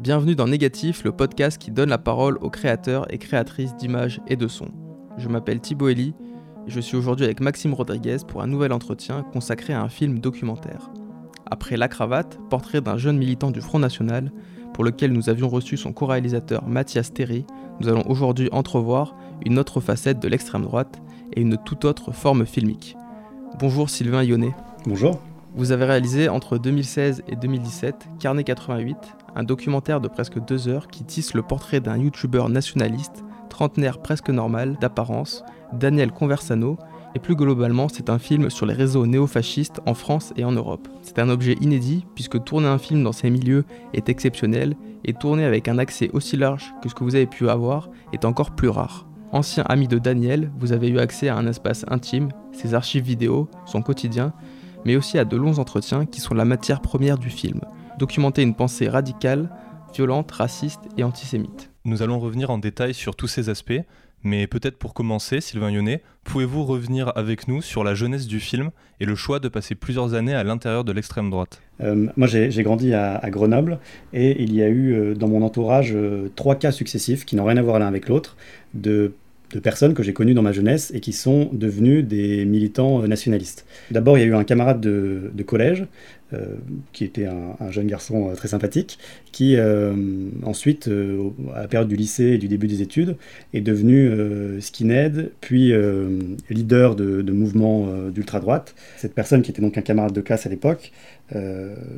Bienvenue dans Négatif, le podcast qui donne la parole aux créateurs et créatrices d'images et de sons. Je m'appelle Thibaut Elie et je suis aujourd'hui avec Maxime Rodriguez pour un nouvel entretien consacré à un film documentaire. Après La Cravate, portrait d'un jeune militant du Front National, pour lequel nous avions reçu son co-réalisateur Mathias Terry, nous allons aujourd'hui entrevoir une autre facette de l'extrême droite et une toute autre forme filmique. Bonjour Sylvain Ionnet. Bonjour. Vous avez réalisé entre 2016 et 2017 Carnet 88, un documentaire de presque deux heures qui tisse le portrait d'un youtubeur nationaliste, trentenaire presque normal d'apparence, Daniel Conversano, et plus globalement, c'est un film sur les réseaux néofascistes en France et en Europe. C'est un objet inédit puisque tourner un film dans ces milieux est exceptionnel et tourner avec un accès aussi large que ce que vous avez pu avoir est encore plus rare. Ancien ami de Daniel, vous avez eu accès à un espace intime, ses archives vidéo, son quotidien, mais aussi à de longs entretiens qui sont la matière première du film documenter une pensée radicale, violente, raciste et antisémite. Nous allons revenir en détail sur tous ces aspects, mais peut-être pour commencer, Sylvain Yonnet, pouvez-vous revenir avec nous sur la jeunesse du film et le choix de passer plusieurs années à l'intérieur de l'extrême droite? Euh, Moi, j'ai grandi à, Grenoble et il y a eu euh, dans mon entourage euh, trois cas successifs qui n'ont rien à voir l'un avec l'autre de de personnes que j'ai connues dans ma jeunesse et qui sont devenues des militants nationalistes. D'abord, il y a eu un camarade de, collège, qui était un, jeune garçon euh, très sympathique, qui ensuite, à la période du lycée et du début des études, est devenu skinhead, puis leader de, de mouvements d'ultra-droite. Cette personne, qui était donc un camarade de classe à l'époque,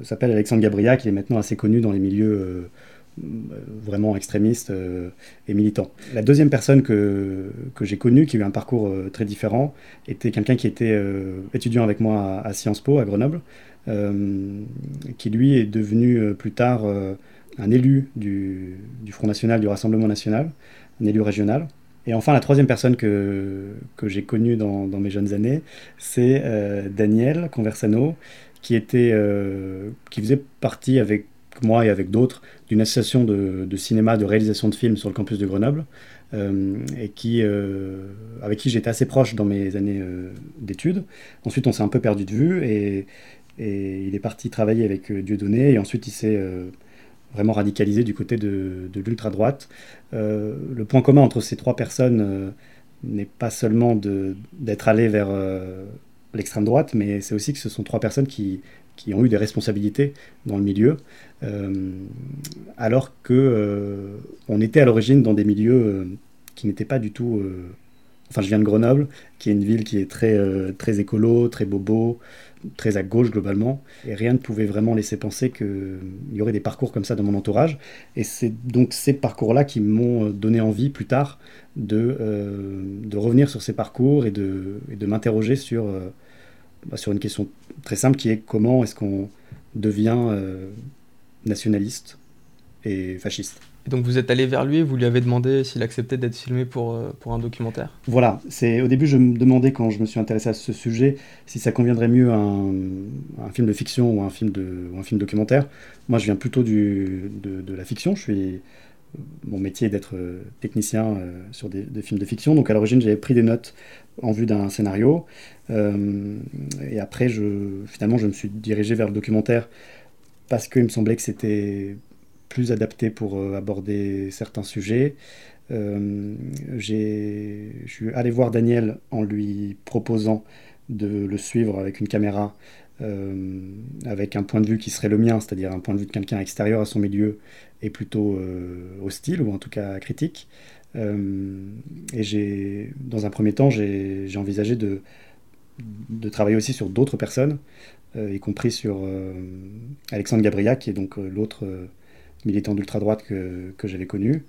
s'appelle Alexandre Gabriac, il est maintenant assez connu dans les milieux vraiment extrémiste euh, et militant. La deuxième personne que, que j'ai connue, qui a eu un parcours euh, très différent, était quelqu'un qui était euh, étudiant avec moi à, Sciences Po, à Grenoble, qui lui est devenu plus tard un élu du, Front National, du Rassemblement National, un élu régional. Et enfin, la troisième personne que, que j'ai connue dans, mes jeunes années, c'est Daniel Conversano, qui, était, qui faisait partie avec moi et avec d'autres, d'une association de, cinéma, de réalisation de films sur le campus de Grenoble, euh, et qui, euh, avec qui j'étais assez proche dans mes années euh, d'études. Ensuite, on s'est un peu perdu de vue, et, et il est parti travailler avec Dieudonné, et ensuite il s'est vraiment radicalisé du côté de, l'ultra-droite. le point commun entre ces trois personnes n'est pas seulement d'être allé vers l'extrême droite, mais c'est aussi que ce sont trois personnes qui ont eu des responsabilités dans le milieu, euh, alors que euh, on était à l'origine dans des milieux euh, qui n'étaient pas du tout. Enfin, je viens de Grenoble, qui est une ville qui est très très écolo, très bobo, très à gauche globalement, et rien ne pouvait vraiment laisser penser qu'il y aurait des parcours comme ça dans mon entourage. Et c'est donc ces parcours-là qui m'ont donné envie plus tard de, de revenir sur ces parcours et de, de m'interroger sur bah, sur une question très simple qui est comment est-ce qu'on devient euh, nationaliste et fasciste. Donc vous êtes allé vers lui vous lui avez demandé s'il acceptait d'être filmé pour, euh, pour un documentaire? Voilà, c'est au début je me demandais quand je me suis intéressé à ce sujet si ça conviendrait mieux à un, un film de fiction ou un film, de, un film documentaire. Moi je viens plutôt du, de, la fiction, je suis mon métier d'être euh, technicien sur des, films de fiction. Donc à l'origine, j'avais pris des notes en vue d'un scénario. Euh, et après, je, finalement, je me suis dirigé vers le documentaire parce qu'il me semblait que c'était plus adapté pour euh, aborder certains sujets. Euh, je suis allé voir Daniel en lui proposant de le suivre avec une caméra, euh, avec un point de vue qui serait le mien, c'est-à-dire un point de vue de quelqu'un extérieur à son milieu et plutôt hostile ou en tout cas critique. et j'ai, dans un premier temps, j'ai envisagé de, de travailler aussi sur d'autres personnes, y compris sur Alexandre Gabriac, qui est donc l'autre militant d'ultra-droite que, que j'avais connu.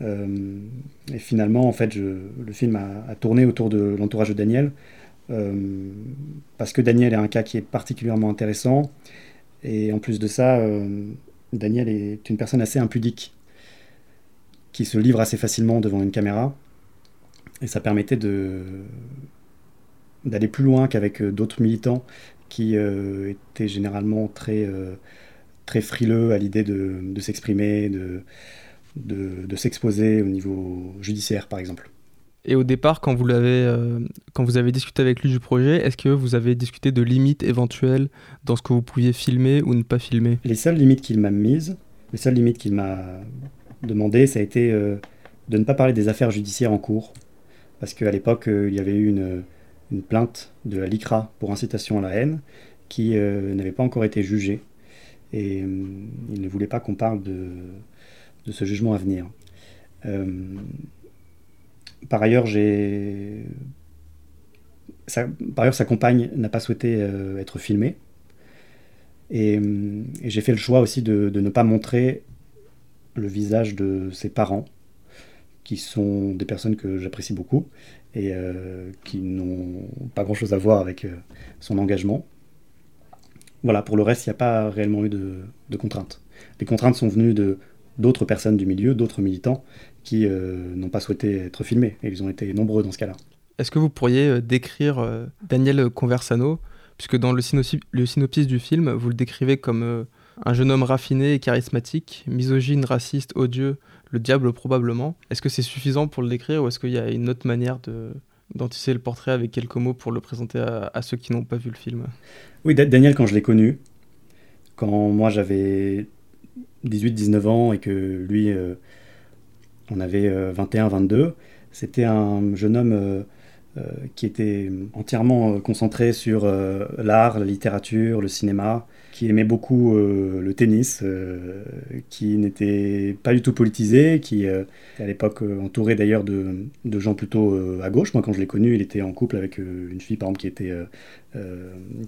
et finalement, en fait, le film a, tourné autour de l'entourage de Daniel, parce que Daniel est un cas qui est particulièrement intéressant. Et en plus de ça, Daniel est une personne assez impudique, qui se livre assez facilement devant une caméra. Et ça permettait d'aller plus loin qu'avec euh, d'autres militants qui euh, étaient généralement très, euh, très frileux à l'idée de, de s'exprimer, de, de, de s'exposer au niveau judiciaire, par exemple. Et au départ, quand vous, l'avez, quand vous avez discuté avec lui du projet, est-ce que vous avez discuté de limites éventuelles dans ce que vous pouviez filmer ou ne pas filmer? Les seules limites qu'il m'a mises, Le seul limite qu'il m'a demandé, ça a été de ne pas parler des affaires judiciaires en cours, parce qu'à l'époque, il y avait eu une, une, plainte de la LICRA pour incitation à la haine qui n'avait pas encore été jugée, et il ne voulait pas qu'on parle de, ce jugement à venir. par ailleurs, j'ai par ailleurs, sa compagne n'a pas souhaité euh, être filmée. Et, j'ai fait le choix aussi de, ne pas montrer le visage de ses parents, qui sont des personnes que j'apprécie beaucoup et euh, qui n'ont pas grand-chose à voir avec euh, son engagement. Voilà, pour le reste, il n'y a pas réellement eu de, contraintes. Les contraintes sont venues de d'autres personnes du milieu, d'autres militants, qui n'ont pas souhaité être filmés, et ils ont été nombreux dans ce cas-là. Est-ce que vous pourriez euh, décrire euh, Daniel Conversano Puisque dans le, synopsis, du film, vous le décrivez comme euh, un jeune homme raffiné et charismatique, misogyne, raciste, odieux, le diable probablement. Est-ce que c'est suffisant pour le décrire ou est-ce qu'il y a une autre manière de, le portrait avec quelques mots pour le présenter à, ceux qui n'ont pas vu le film. Oui, Daniel, quand je l'ai connu, quand moi j'avais 18-19 ans et que lui, on avait 21-22, c'était un jeune homme euh, qui était entièrement euh, concentré sur euh, l'art, la littérature, le cinéma, qui aimait beaucoup le tennis, qui n'était pas du tout politisé, qui était à l'époque entouré d'ailleurs de, gens plutôt à gauche. Moi, quand je l'ai connu, il était en couple avec une fille, par exemple, qui était,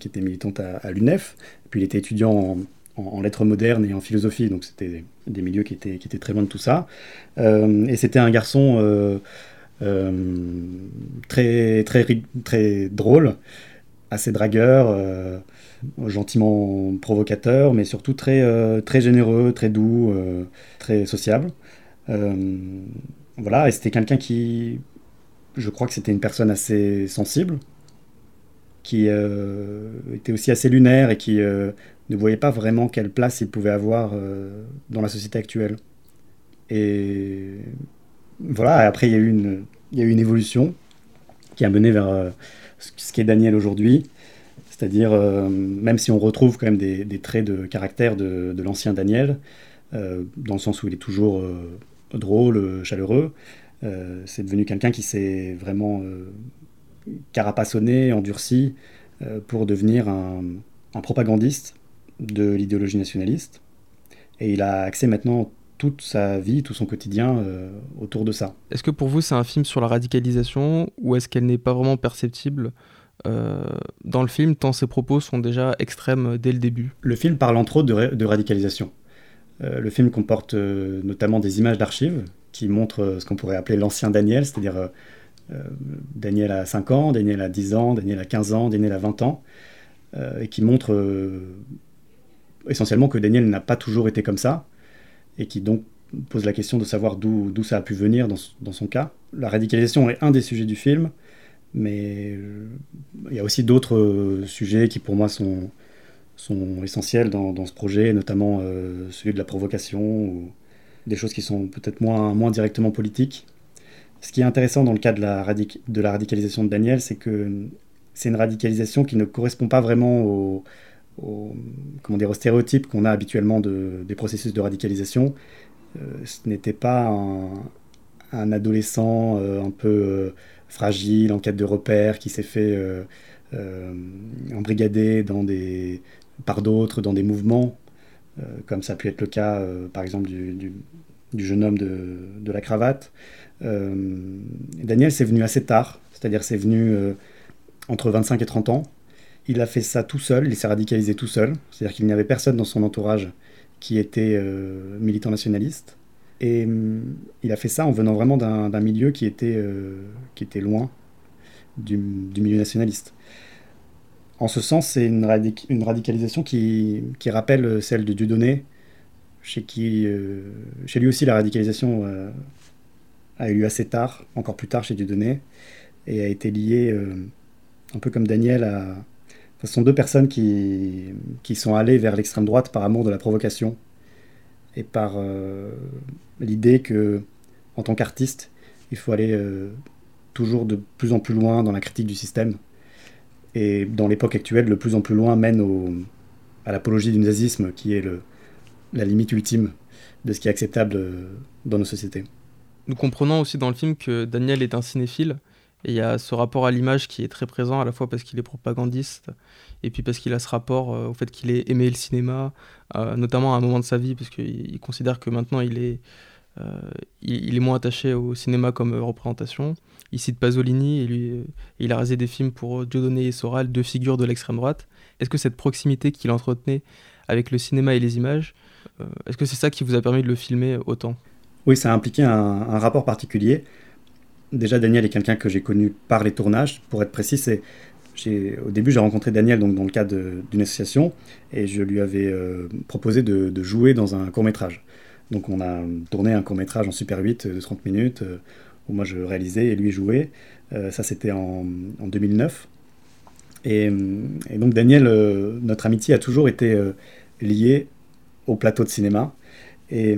qui était militante à, l'UNEF. Puis il était étudiant en, lettres modernes et en philosophie, donc c'était des milieux qui étaient, qui étaient très loin de tout ça. et c'était un garçon euh, très, très, très drôle, assez dragueur, euh, gentiment provocateur, mais surtout très, euh, très généreux, très doux, très sociable. voilà, et c'était quelqu'un qui, je crois que c'était une personne assez sensible, qui était aussi assez lunaire et qui ne voyait pas vraiment quelle place il pouvait avoir dans la société actuelle. Et voilà, après, il y a eu une, il y a eu une évolution qui a mené vers euh, ce qu'est Daniel aujourd'hui. C'est-à-dire, euh, même si on retrouve quand même des, traits de caractère de, l'ancien Daniel, euh, dans le sens où il est toujours drôle, chaleureux, c'est devenu quelqu'un qui s'est vraiment carapassonné, endurci, pour devenir un, propagandiste de l'idéologie nationaliste. Et il a accès maintenant toute sa vie, tout son quotidien euh, autour de ça. Est-ce que pour vous c'est un film sur la radicalisation ou est-ce qu'elle n'est pas vraiment perceptible euh, dans le film tant ses propos sont déjà extrêmes dès le début Le film parle entre autres de, radicalisation. Euh, le film comporte notamment des images d'archives qui montrent ce qu'on pourrait appeler l'ancien Daniel, c'est-à-dire Daniel a 5 ans, Daniel a 10 ans, Daniel a 15 ans, Daniel a 20 ans, et qui montrent essentiellement que Daniel n'a pas toujours été comme ça, et qui donc pose la question de savoir d'où ça a pu venir dans, son cas. La radicalisation est un des sujets du film, mais euh, il y a aussi d'autres euh, sujets qui pour moi sont, essentiels dans, ce projet, notamment euh, celui de la provocation ou des choses qui sont peut-être moins, directement politiques. Ce qui est intéressant dans le cas de la, radicalisation de Daniel, c'est que c'est une radicalisation qui ne correspond pas vraiment au, aux, comment dire, aux stéréotypes qu'on a habituellement de, des processus de radicalisation. Ce n'était pas un, adolescent un peu fragile, en quête de repères, qui s'est fait embrigader dans des, par d'autres dans des mouvements, comme ça a pu être le cas par exemple du, jeune homme de, la cravate. Daniel, c'est venu assez tard, c'est-à-dire c'est venu entre 25 et 30 ans. Il a fait ça tout seul, il s'est radicalisé tout seul, c'est-à-dire qu'il n'y avait personne dans son entourage qui était euh, militant nationaliste. Et hum, il a fait ça en venant vraiment d'un milieu qui était, euh, qui était loin du, milieu nationaliste. En ce sens, c'est une, une, radicalisation qui, qui, rappelle celle de Dieudonné, chez, qui, euh, chez lui aussi la radicalisation a eu lieu assez tard, encore plus tard chez Dieudonné, et a été liée, un peu comme Daniel, à, ce sont deux personnes qui, qui sont allées vers l'extrême droite par amour de la provocation et par euh, l'idée que, en tant qu'artiste, il faut aller euh, toujours de plus en plus loin dans la critique du système. Et dans l'époque actuelle, de plus en plus loin mène à l'apologie du nazisme, qui est le, la limite ultime de ce qui est acceptable dans nos sociétés. Nous comprenons aussi dans le film que Daniel est un cinéphile, il y a ce rapport à l'image qui est très présent, à la fois parce qu'il est propagandiste, et puis parce qu'il a ce rapport euh, au fait qu'il ait aimé le cinéma, euh, notamment à un moment de sa vie, parce qu'il considère que maintenant il est, euh, il, est moins attaché au cinéma comme représentation. Il cite Pasolini, et lui, il a réalisé des films pour Dieudonné et Soral, deux figures de l'extrême droite. Est-ce que cette proximité qu'il entretenait avec le cinéma et les images, est-ce que c'est ça qui vous a permis de le filmer autant? Oui, ça a impliqué un rapport particulier déjà Daniel est quelqu'un que j'ai connu par les tournages. Pour être précis, c'est au début j'ai rencontré Daniel donc, dans le cadre d'une association et je lui avais euh, proposé de, jouer dans un court métrage. Donc on a tourné un court métrage en Super 8 de 30 minutes euh, où moi je réalisais et lui jouait. Euh, ça c'était en, 2009. Et, donc Daniel, notre amitié a toujours été liée au plateau de cinéma. Et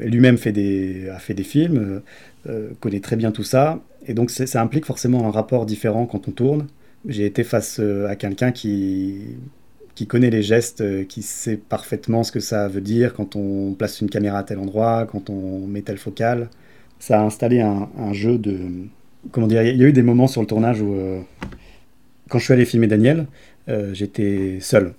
lui-même a fait des films, euh, connaît très bien tout ça. Et donc ça implique forcément un rapport différent quand on tourne. J'ai été face euh, à quelqu'un qui, qui connaît les gestes, euh, qui sait parfaitement ce que ça veut dire quand on place une caméra à tel endroit, quand on met tel focal. Ça a installé un, jeu de... Comment dire Il y a eu des moments sur le tournage où, quand je suis allé filmer Daniel, j'étais seul.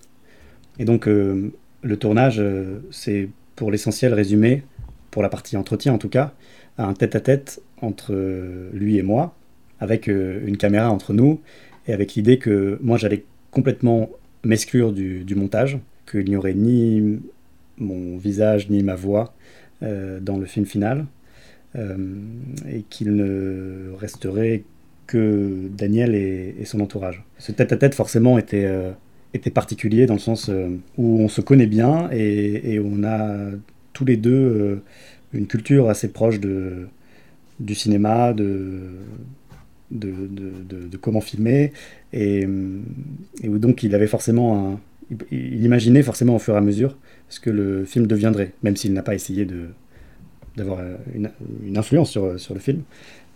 Et donc le tournage, c'est pour l'essentiel résumé, pour la partie entretien en tout cas, un tête-à-tête entre euh, lui et moi, avec euh, une caméra entre nous, et avec l'idée que moi j'allais complètement m'exclure du, montage, qu'il n'y aurait ni mon visage ni ma voix euh, dans le film final, et qu'il ne resterait que Daniel et, son entourage. Ce tête-à-tête forcément était, était particulier dans le sens où on se connaît bien et on a tous les deux une culture assez proche de, du cinéma, de, de, de, comment filmer, et, et, donc il avait forcément un, il, imaginait forcément au fur et à mesure ce que le film deviendrait, même s'il n'a pas essayé de d'avoir une, influence sur, sur le film.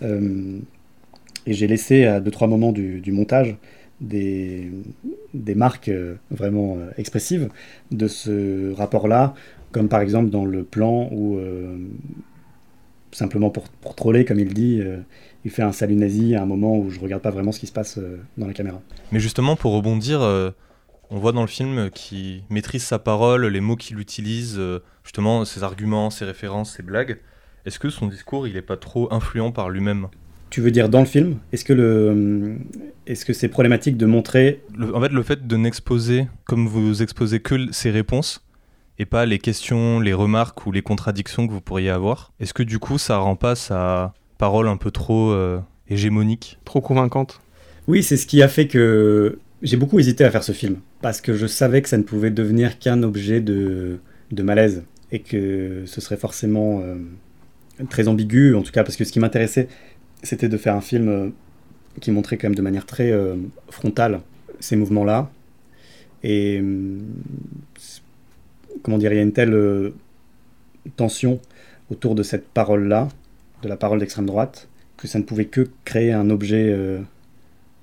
Euh, et j'ai laissé à deux trois moments du, du montage des, des marques euh, vraiment euh, expressives de ce rapport-là comme par exemple dans le plan où, euh, simplement pour, pour, troller, comme il dit, euh, il fait un salut nazi à un moment où je regarde pas vraiment ce qui se passe euh, dans la caméra. Mais justement, pour rebondir, on voit dans le film qu'il maîtrise sa parole, les mots qu'il utilise, justement ses arguments, ses références, ses blagues. Est-ce que son discours, il n'est pas trop influent par lui-même? Tu veux dire dans le film Est-ce que le, est-ce que c'est problématique de montrer En fait, le fait de n'exposer, comme vous exposez que ses réponses, et pas les questions, les remarques ou les contradictions que vous pourriez avoir. Est-ce que du coup ça rend pas sa parole un peu trop euh, hégémonique? Trop convaincante? Oui, c'est ce qui a fait que j'ai beaucoup hésité à faire ce film, parce que je savais que ça ne pouvait devenir qu'un objet de, de, malaise, et que ce serait forcément euh, très ambigu, en tout cas parce que ce qui m'intéressait, c'était de faire un film euh, qui montrait quand même de manière très frontale ces mouvements-là. Et comment dire, il y a une telle euh, tension autour de cette parole-là, de la parole d'extrême droite, que ça ne pouvait que créer un objet euh,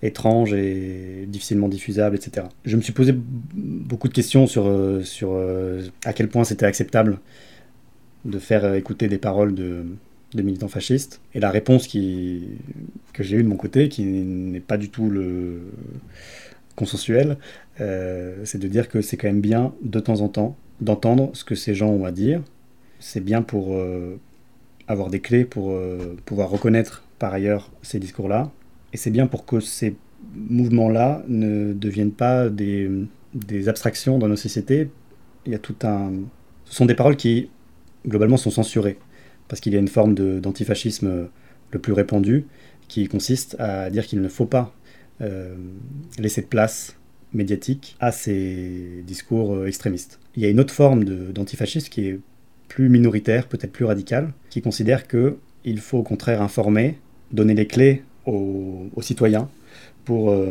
étrange et difficilement diffusable, etc. Je me suis posé beaucoup de questions sur, euh, à quel point c'était acceptable de faire écouter des paroles de, militants fascistes. Et la réponse que j'ai eue de mon côté, qui n'est pas du tout le consensuel, c'est de dire que c'est quand même bien de temps en temps d'entendre ce que ces gens ont à dire. C'est bien pour euh, avoir des clés pour euh, pouvoir reconnaître par ailleurs ces discours-là. Et c'est bien pour que ces mouvements-là ne deviennent pas des, des, abstractions dans nos sociétés. Il y a tout un... Ce sont des paroles qui, globalement, sont censurées. Parce qu'il y a une forme d'antifascisme le plus répandu qui consiste à dire qu'il ne faut pas euh, laisser de place médiatique à ces discours euh, extrémistes. Il y a une autre forme d'antifascisme qui est plus minoritaire, peut-être plus radicale, qui considère qu'il faut au contraire informer, donner les clés aux, citoyens pour, euh,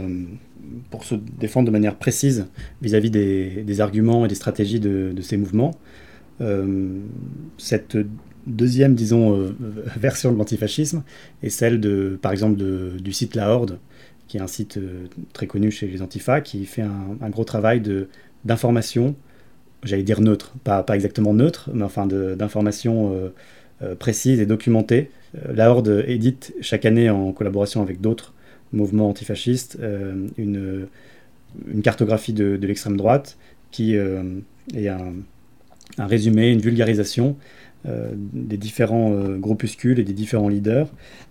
pour se défendre de manière précise vis-à-vis des, arguments et des stratégies de, ces mouvements. Euh, cette deuxième, disons, version de l'antifascisme est celle, de, par exemple, du site La Horde, qui est un site euh, très connu chez les Antifa, qui fait un, gros travail d'information j'allais dire neutre, pas, pas exactement neutre, mais enfin d'informations précises et documentées. la Horde édite chaque année en collaboration avec d'autres mouvements antifascistes une, une cartographie de, de l'extrême droite qui est un, un résumé, une vulgarisation euh, des différents euh, groupuscules et des différents leaders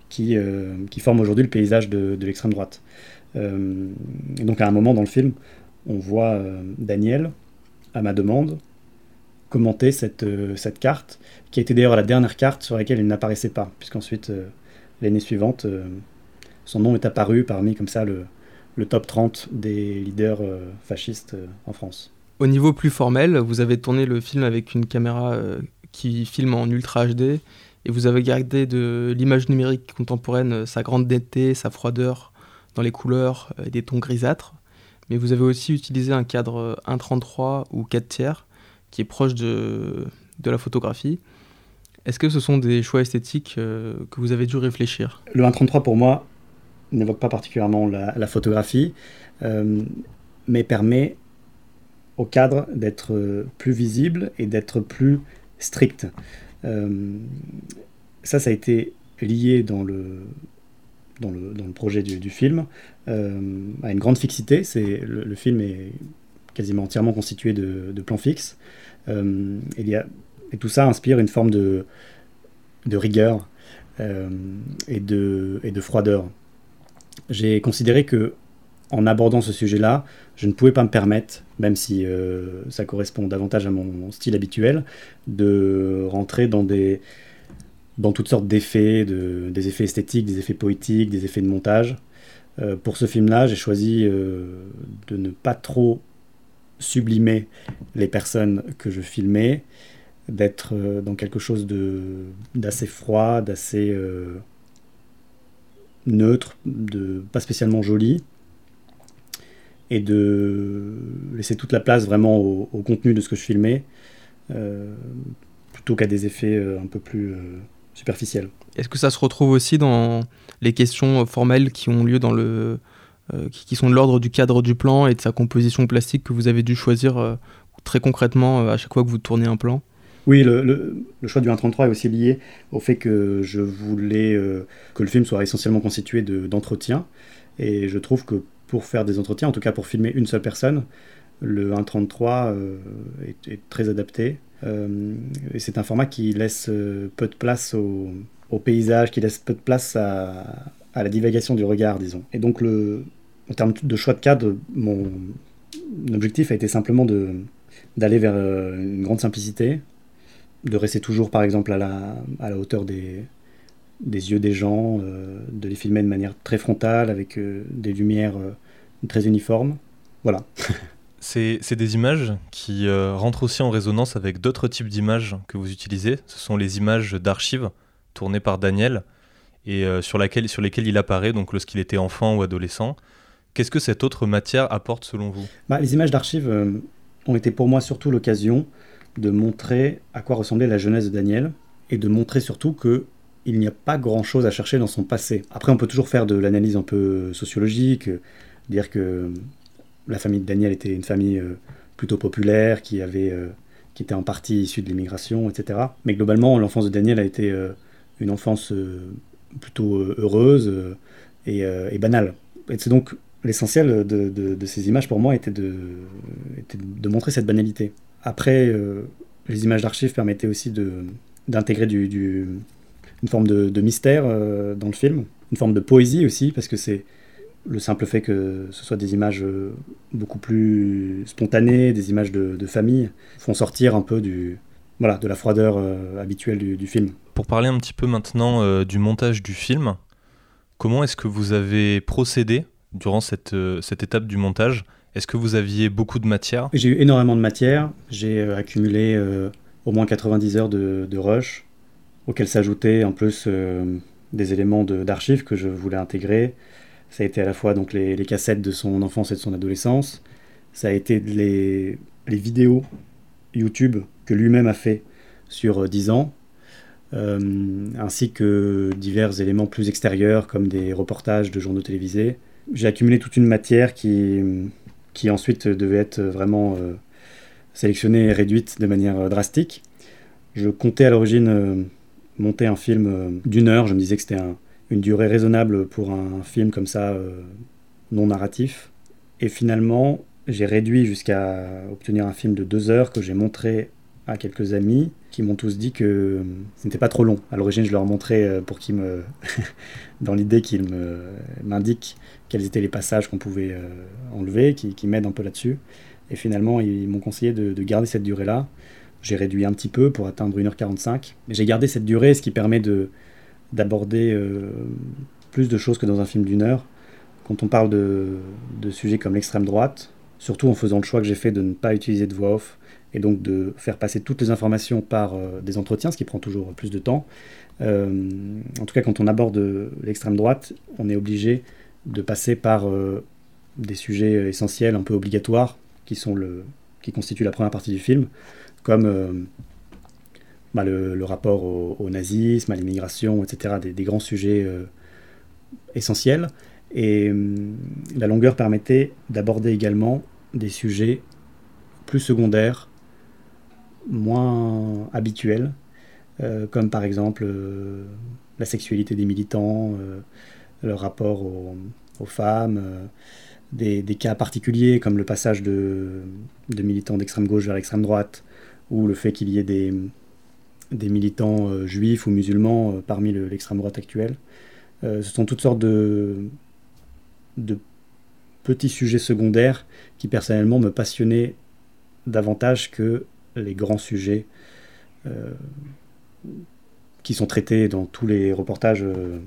qui, euh, qui forment aujourd'hui le paysage de, l'extrême droite. et donc à un moment dans le film, on voit Daniel, à ma demande, commenter cette, cette carte, qui était d'ailleurs la dernière carte sur laquelle il n'apparaissait pas, puisqu'ensuite, l'année suivante, son nom est apparu parmi comme ça le, le top 30 des leaders fascistes en France. Au niveau plus formel, vous avez tourné le film avec une caméra qui filme en ultra HD et vous avez gardé de l'image numérique contemporaine euh, sa grande netteté, sa froideur dans les couleurs et euh, des tons grisâtres. Mais vous avez aussi utilisé un cadre 1.33 euh, ou 4 tiers qui est proche de, de la photographie. Est-ce que ce sont des choix esthétiques que vous avez dû réfléchir? Le 1.33 pour moi n'évoque pas particulièrement la, photographie, mais permet au cadre d'être plus visible et d'être plus strict. Euh, ça, ça a été lié dans le, dans le, dans le projet du, du film euh, à une grande fixité. C'est, le, film est quasiment entièrement constitué de, de plans fixes. Euh, y a, et tout ça inspire une forme de, de rigueur et, de, et de froideur. J'ai considéré que en abordant ce sujet-là, je ne pouvais pas me permettre, même si euh, ça correspond davantage à mon style habituel, de rentrer dans des dans toutes sortes d'effets, de, des effets esthétiques, des effets poétiques, des effets de montage. Euh, pour ce film-là, j'ai choisi euh, de ne pas trop sublimer les personnes que je filmais, d'être dans quelque chose d'assez froid, d'assez neutre, de pas spécialement joli et de laisser toute la place vraiment au, contenu de ce que je filmais, euh, plutôt qu'à des effets euh, un peu plus euh, superficiels. Est-ce que ça se retrouve aussi dans les questions formelles qui ont lieu dans le, qui, sont de l'ordre du cadre du plan et de sa composition plastique que vous avez dû choisir très concrètement à chaque fois que vous tournez un plan? Oui, le, le, choix du 1.33 est aussi lié au fait que je voulais que le film soit essentiellement constitué d'entretiens. et je trouve que pour faire des entretiens, en tout cas pour filmer une seule personne, le 1.33 euh, est, très adapté. Euh, et c'est un format qui laisse euh, peu de place au, paysage, qui laisse peu de place à, la divagation du regard, disons. Et donc, en termes de choix de cadre, mon objectif a été simplement d'aller vers une grande simplicité, de rester toujours, par exemple, à la hauteur des, des yeux des gens, euh, de les filmer de manière très frontale, avec euh, des lumières euh, très uniformes. Voilà. C'est des images qui rentrent aussi en résonance avec d'autres types d'images que vous utilisez. Ce sont les images d'archives tournées par Daniel et sur, laquelle, sur lesquelles il apparaît donc lorsqu'il était enfant ou adolescent. Qu'est-ce que cette autre matière apporte selon vous? Bah, Les images d'archives ont été pour moi surtout l'occasion de montrer à quoi ressemblait la jeunesse de Daniel et de montrer surtout que il n'y a pas grand-chose à chercher dans son passé. Après, on peut toujours faire de l'analyse un peu sociologique, euh, dire que la famille de Daniel était une famille euh, plutôt populaire, qui, avait, euh, qui était en partie issue de l'immigration, etc. Mais globalement, l'enfance de Daniel a été une enfance plutôt heureuse et, banale. Et c'est donc l'essentiel de, ces images pour moi était de montrer cette banalité. Après, les images d'archives permettaient aussi d'intégrer du, une forme de, mystère euh, dans le film, une forme de poésie aussi, parce que c'est le simple fait que ce soit des images euh, beaucoup plus spontanées, des images de, famille, font sortir un peu du, voilà, de la froideur euh, habituelle du, film. Pour parler un petit peu maintenant du montage du film, comment est-ce que vous avez procédé durant cette, cette étape du montage? Est-ce que vous aviez beaucoup de matière? J'ai eu énormément de matière. J'ai accumulé au moins 90 heures de, de rush auxquels s'ajoutaient en plus euh, des éléments d'archives que je voulais intégrer. Ça a été à la fois donc les, cassettes de son enfance et de son adolescence. Ça a été les, les vidéos YouTube que lui-même a fait sur 10 euh, ans, euh, ainsi que divers éléments plus extérieurs comme des reportages de journaux télévisés. J'ai accumulé toute une matière qui, qui ensuite devait être vraiment sélectionnée et réduite de manière drastique. Je comptais à l'origine monter un film d'une heure. Je me disais que c'était une durée raisonnable pour un film comme ça, non narratif. Et finalement, j'ai réduit jusqu'à obtenir un film de deux heures que j'ai montré à quelques amis qui m'ont tous dit que ce n'était pas trop long. À l'origine, je leur montrais euh, pour qu'ils me, dans l'idée qu'ils m'indiquent quels étaient les passages qu'on pouvait euh, enlever, qui m'aident un peu là-dessus. Et finalement, ils m'ont conseillé de, garder cette durée-là. J'ai réduit un petit peu pour atteindre 1h45. Mais j'ai gardé cette durée, ce qui permet de, d'aborder euh, plus de choses que dans un film d'une heure. Quand on parle de, de sujets comme l'extrême droite, surtout en faisant le choix que j'ai fait de ne pas utiliser de voix off, et donc de faire passer toutes les informations par euh, des entretiens, ce qui prend toujours plus de temps. Euh, en tout cas, quand on aborde l'extrême droite, on est obligé de passer par des sujets essentiels, un peu obligatoires, qui, sont le, qui constituent la première partie du film, comme bah, le, rapport au, nazisme, à l'immigration, etc., des, grands sujets essentiels. Et la longueur permettait d'aborder également des sujets plus secondaires moins habituels, euh, comme par exemple euh, la sexualité des militants, euh, leur rapport aux, femmes, des, cas particuliers comme le passage de, militants d'extrême gauche vers l'extrême droite, ou le fait qu'il y ait des, militants juifs ou musulmans parmi l'extrême droite actuelle. ce sont toutes sortes de, petits sujets secondaires qui personnellement me passionnaient davantage que les grands sujets euh, qui sont traités dans tous les reportages euh,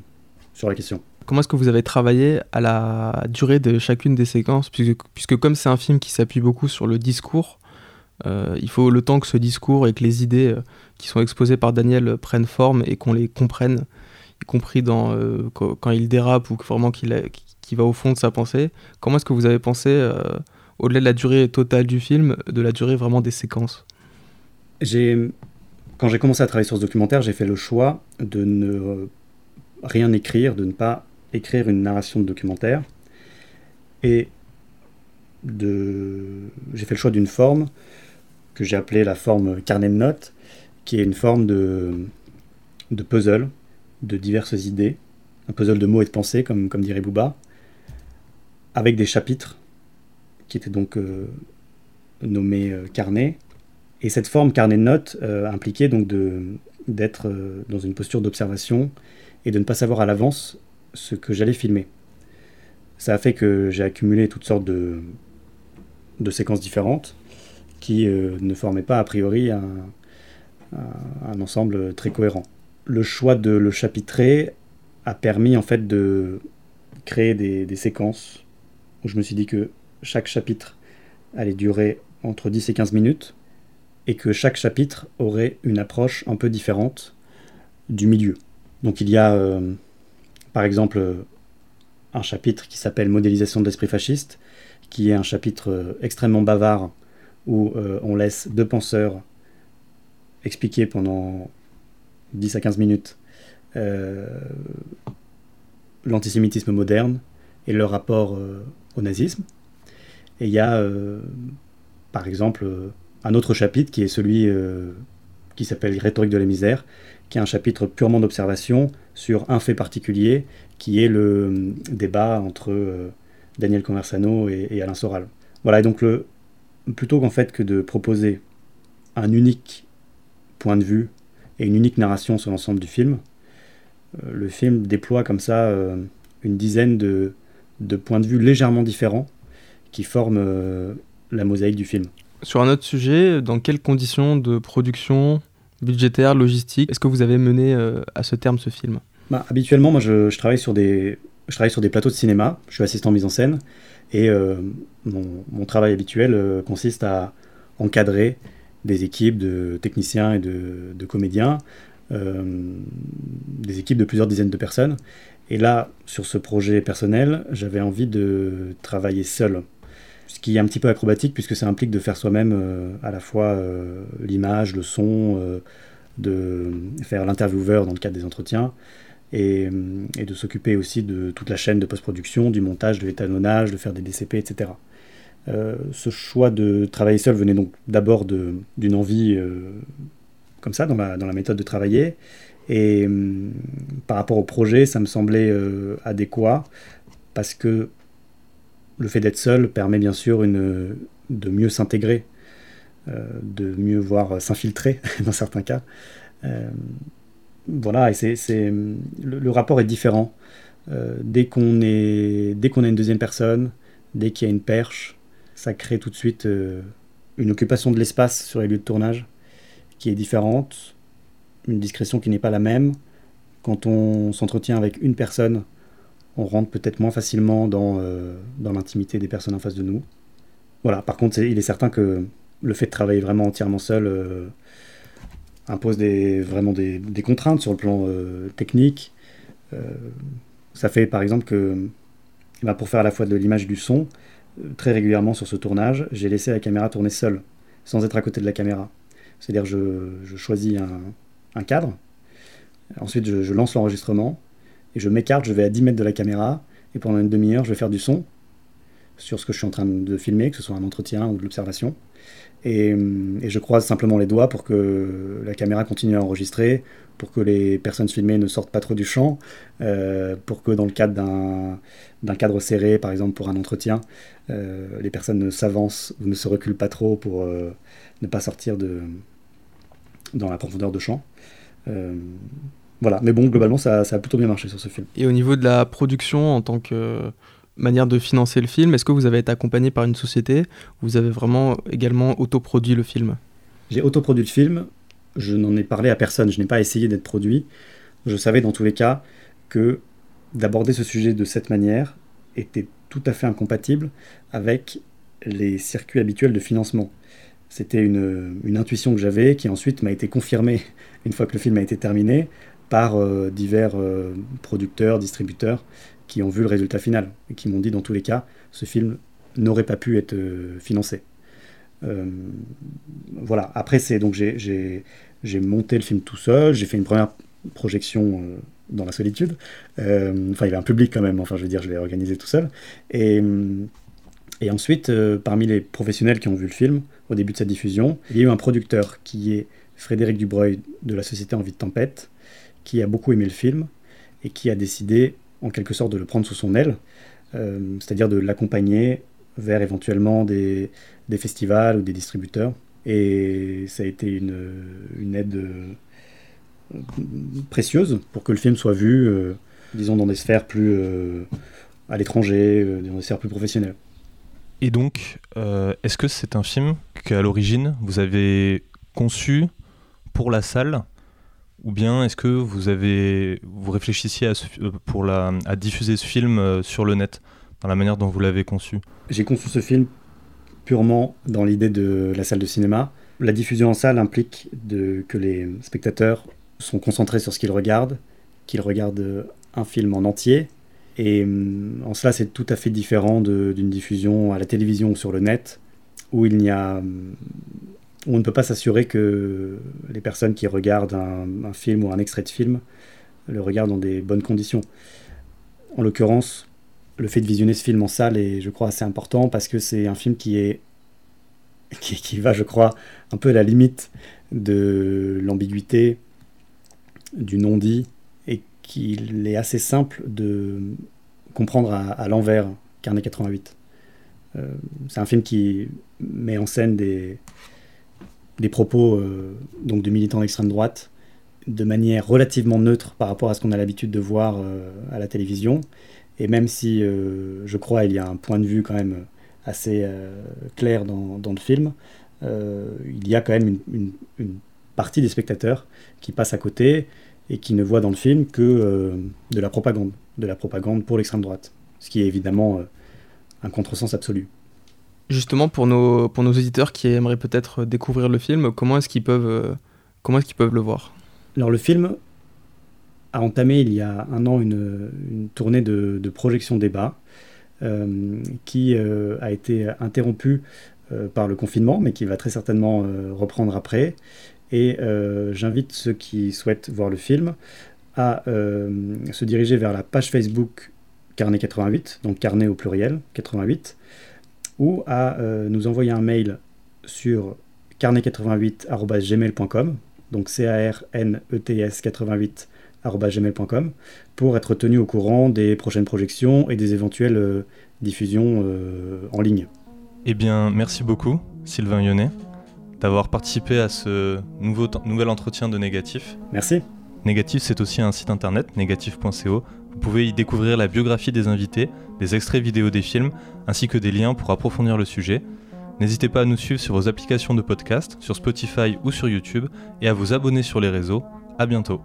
sur la question. Comment est-ce que vous avez travaillé à la durée de chacune des séquences? Puisque, comme c'est un film qui s'appuie beaucoup sur le discours, euh, il faut le temps que ce discours et que les idées qui sont exposées par Daniel prennent forme et qu'on les comprenne, y compris quand il dérape ou vraiment qu'il va au fond de sa pensée. Comment est-ce que vous avez pensé, au-delà de la durée totale du film, de la durée vraiment des séquences? Quand j'ai commencé à travailler sur ce documentaire, j'ai fait le choix de ne rien écrire, de ne pas écrire une narration de documentaire. Et j'ai fait le choix d'une forme que j'ai appelée la forme carnet de notes, qui est une forme de, de puzzle, de diverses idées, un puzzle de mots et de pensées, comme, comme dirait Bouba, avec des chapitres qui étaient donc euh, nommés euh, carnets, et cette forme carnet de notes euh, impliquait donc d'être euh, dans une posture d'observation et de ne pas savoir à l'avance ce que j'allais filmer. Ça a fait que j'ai accumulé toutes sortes de, de séquences différentes qui euh, ne formaient pas a priori un, ensemble très cohérent. Le choix de le chapitrer a permis en fait de créer des, des séquences où je me suis dit que chaque chapitre allait durer entre 10 et 15 minutes et que chaque chapitre aurait une approche un peu différente du milieu. Donc il y a euh, par exemple un chapitre qui s'appelle Modélisation de l'esprit fasciste, qui est un chapitre euh, extrêmement bavard où euh, on laisse deux penseurs expliquer pendant 10 à 15 minutes l'antisémitisme moderne et le rapport au nazisme. Et il y a par exemple un autre chapitre qui est celui euh, qui s'appelle Rhétorique de la misère, qui est un chapitre purement d'observation sur un fait particulier, qui est le euh, débat entre euh, Daniel Conversano et, Alain Soral. Voilà, et donc le, plutôt qu'en fait que de proposer un unique point de vue et une unique narration sur l'ensemble du film, le film déploie comme ça une dizaine de, de, points de vue légèrement différents qui forment la mosaïque du film. Sur un autre sujet, dans quelles conditions de production, budgétaire, logistique, est-ce que vous avez mené euh, à ce terme ce film? Bah, Habituellement, moi, je, travaille sur des, je travaille sur des plateaux de cinéma. Je suis assistant mise en scène. Et euh, mon, travail habituel euh, consiste à encadrer des équipes de techniciens et de, comédiens, des équipes de plusieurs dizaines de personnes. Et là, sur ce projet personnel, j'avais envie de travailler seul ce qui est un petit peu acrobatique puisque ça implique de faire soi-même euh, à la fois euh, l'image, le son, euh, de faire l'intervieweur dans le cadre des entretiens et, de s'occuper aussi de toute la chaîne de post-production, du montage, de l'étalonnage, de faire des DCP, etc. ce choix de travailler seul venait donc d'abord d'une envie comme ça dans la, méthode de travailler. Et hum, par rapport au projet, ça me semblait adéquat parce que le fait d'être seul permet bien sûr de mieux s'intégrer, euh, de mieux voir s'infiltrer dans certains cas. Euh, voilà, et c'est, le, rapport est différent. Euh, dès, qu'on est, dès qu'on a une deuxième personne, dès qu'il y a une perche, ça crée tout de suite une occupation de l'espace sur les lieux de tournage qui est différente, une discrétion qui n'est pas la même. Quand on s'entretient avec une personne, on rentre peut-être moins facilement dans, euh, dans l'intimité des personnes en face de nous. Voilà, par contre, il est certain que le fait de travailler vraiment entièrement seul euh, impose vraiment des, contraintes sur le plan euh, technique. ça fait par exemple que, ben, pour faire à la fois de l'image du son, très régulièrement sur ce tournage, j'ai laissé la caméra tourner seule, sans être à côté de la caméra. C'est-à-dire je, je choisis un, un cadre, ensuite je, je lance l'enregistrement, et je m'écarte, je vais à 10 mètres de la caméra, et pendant une demi-heure, je vais faire du son sur ce que je suis en train de filmer, que ce soit un entretien ou de l'observation. Et, je croise simplement les doigts pour que la caméra continue à enregistrer, pour que les personnes filmées ne sortent pas trop du champ, euh, pour que dans le cadre d'un cadre serré, par exemple pour un entretien, euh, les personnes ne s'avancent ou ne se reculent pas trop pour euh, ne pas sortir de, dans la profondeur de champ. Voilà, mais bon, globalement, ça, a plutôt bien marché sur ce film. Et au niveau de la production, en tant que manière de financer le film, est-ce que vous avez été accompagné par une société ou vous avez vraiment également autoproduit le film? J'ai autoproduit le film, je n'en ai parlé à personne, je n'ai pas essayé d'être produit. Je savais dans tous les cas que d'aborder ce sujet de cette manière était tout à fait incompatible avec les circuits habituels de financement. C'était une, intuition que j'avais qui ensuite m'a été confirmée une fois que le film a été terminé par euh, divers euh, producteurs, distributeurs qui ont vu le résultat final et qui m'ont dit dans tous les cas, ce film n'aurait pas pu être euh, financé. voilà. Après, c'est donc j'ai monté le film tout seul. J'ai fait une première projection dans la solitude. enfin, il y avait un public quand même. Enfin, je veux dire, je l'ai organisé tout seul. Et, et ensuite, parmi les professionnels qui ont vu le film au début de sa diffusion, il y a eu un producteur qui est Frédéric Dubreuil de la société Envie de Tempête, qui a beaucoup aimé le film et qui a décidé en quelque sorte de le prendre sous son aile, euh, c'est-à-dire de l'accompagner vers éventuellement des, festivals ou des distributeurs. Et ça a été une, une aide euh, précieuse pour que le film soit vu, euh, disons, dans des sphères plus à l'étranger, dans des sphères plus professionnelles. Et donc, est-ce que c'est un film qu'à l'origine vous avez conçu pour la salle ou bien est-ce que vous avez vous réfléchissiez à, euh, pour la, à diffuser ce film euh, sur le net dans la manière dont vous l'avez conçu? J'ai conçu ce film purement dans l'idée de la salle de cinéma. La diffusion en salle implique que les spectateurs sont concentrés sur ce qu'ils regardent, qu'ils regardent un film en entier. Et hum, en cela, c'est tout à fait différent d'une diffusion à la télévision ou sur le net, où il n'y a hum, on ne peut pas s'assurer que les personnes qui regardent un, film ou un extrait de film le regardent dans des bonnes conditions. En l'occurrence, le fait de visionner ce film en salle est, je crois, assez important parce que c'est un film qui est qui, va, je crois, un peu à la limite de l'ambiguïté, du non-dit, et qu'il est assez simple de comprendre à, l'envers Carnet 88. Euh, c'est un film qui met en scène des, des propos euh, donc de militants d'extrême droite de manière relativement neutre par rapport à ce qu'on a l'habitude de voir euh, à la télévision. Et même si, euh, je crois, il y a un point de vue quand même assez clair dans, dans, le film, il y a quand même une, une, partie des spectateurs qui passent à côté et qui ne voient dans le film que de la propagande, de la propagande pour l'extrême droite, ce qui est évidemment un contresens absolu. Justement, pour nos, pour nos auditeurs qui aimeraient peut-être découvrir le film, comment est-ce qu'ils peuvent, euh, le voir? Alors, le film a entamé il y a un an une, tournée de, de projection débat euh, qui euh, a été interrompue par le confinement, mais qui va très certainement reprendre après. Et j'invite ceux qui souhaitent voir le film à se diriger vers la page Facebook Carnet 88, donc Carnet au pluriel 88 ou à nous envoyer un mail sur carnet88.gmail.com, donc C-A-R-N-E-T-S 88.gmail.com, pour être tenu au courant des prochaines projections et des éventuelles diffusions en ligne. Eh bien, merci beaucoup, Sylvain Yonnet, d'avoir participé à ce nouveau nouvel entretien de Négatif. Merci. Négatif, c'est aussi un site internet, négatif.co. Vous pouvez y découvrir la biographie des invités, des extraits vidéo des films, ainsi que des liens pour approfondir le sujet. N'hésitez pas à nous suivre sur vos applications de podcast, sur Spotify ou sur YouTube, et à vous abonner sur les réseaux. À bientôt.